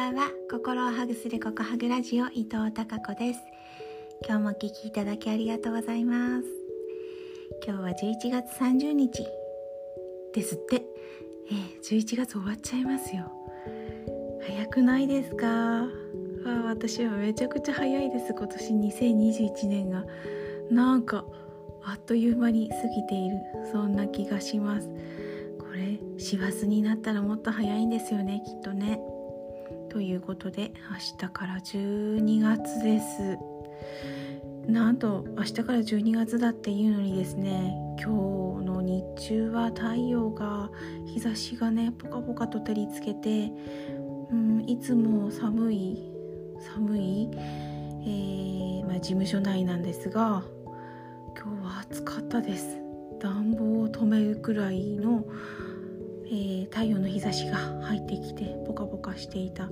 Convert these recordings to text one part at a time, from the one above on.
ばんは。心をハグするココハグラジオ伊藤孝子です。今日もお聞きいただきありがとうございます。今日は11月30日ですって。えー、11月終わっちゃいますよ。早くないですか？あ私はめちゃくちゃ早いです。今年2021年が。なんかあっという間に過ぎている。そんな気がします。これ師走になったらもっと早いんですよねきっとね。ということで明日から12月です。なんと明日から12月だっていうのにですね今日の日中は太陽が日差しがねポカポカと照りつけて、うん、いつも寒い寒い、えー、まあ、事務所内なんですが今日は暑かったです。暖房を止めるくらいのえー、太陽の日差しが入ってきてポカポカしていた。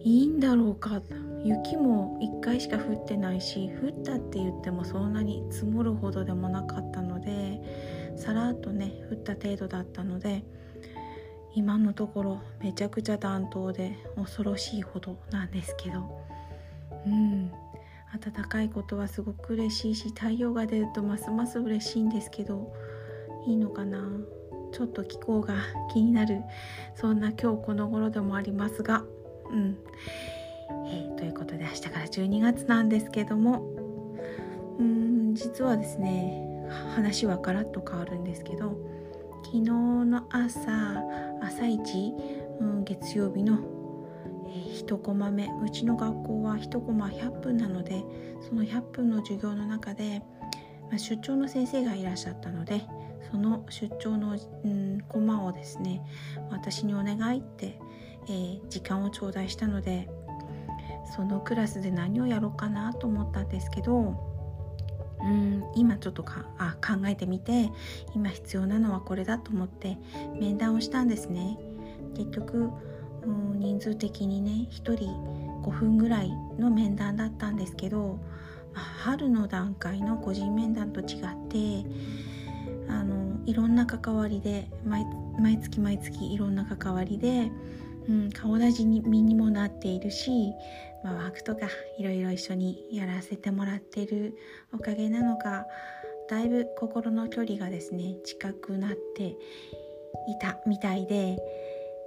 いいんだろうか。雪も1回しか降ってないし降ったって言ってもそんなに積もるほどでもなかったのでさらっとね降った程度だったので今のところめちゃくちゃ暖冬で恐ろしいほどなんですけど。うん。暖かいことはすごく嬉しいし太陽が出るとますます嬉しいんですけどいいのかな？ちょっと気候が気になるそんな今日この頃でもありますが。うん、えー、ということで明日から12月なんですけども。うん実はですね話はガラッと変わるんですけど昨日の朝朝一、うん、月曜日の、え、1コマ目。うちの学校は1コマ100分なのでその100分の授業の中で、まあ、出張の先生がいらっしゃったのでその出張の、うん、コマをですね私にお願いって、えー、時間を頂戴したのでそのクラスで何をやろうかなと思ったんですけどうん今ちょっとかあ考えてみて今必要なのはこれだと思って面談をしたんですね。結局うん人数的にね1人5分ぐらいの面談だったんですけど、春の段階の個人面談と違ってあのいろんな関わりで毎月毎月いろんな関わりで、うん、顔なじみにもなっているし、まあ、ワークとかいろいろ一緒にやらせてもらってるおかげなのかだいぶ心の距離がですね近くなっていたみたいで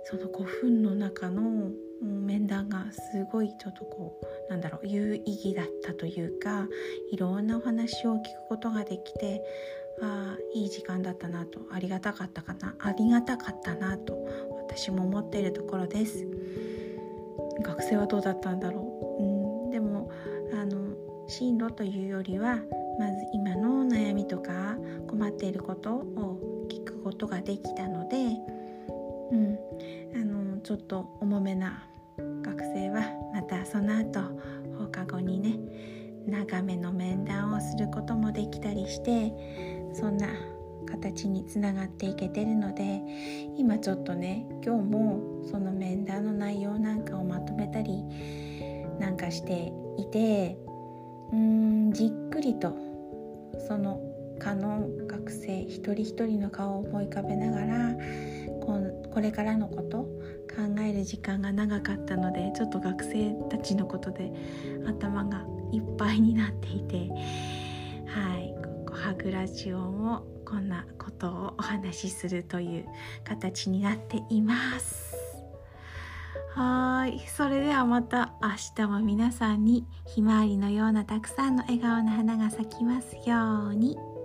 その5分の中の面談がすごいちょっとこうなんだろう有意義だったというかいろんなお話を聞くことができてあいい時間だったなと。ありがたかったかな。ありがたかったなと私も思っているところです。学生はどうだったんだろう、うん、でもあの進路というよりはまず今の悩みとか困っていることを聞くことができたので、うん、あのちょっと重めな学生はまたその後放課後にね長めの面談をすることもできたりしてそんな形につながっていけてるので今ちょっとね今日もその面談の内容なんかをまとめたりなんかしていてうーんじっくりとその科の学生一人一人の顔を思い浮かべながらこれからのこと考える時間が長かったのでちょっと学生たちのことで頭がいっぱいになっていてはいハグラジオもこんなことをお話しするという形になっていますはいそれではまた明日も皆さんにひまわりのようなたくさんの笑顔の花が咲きますように。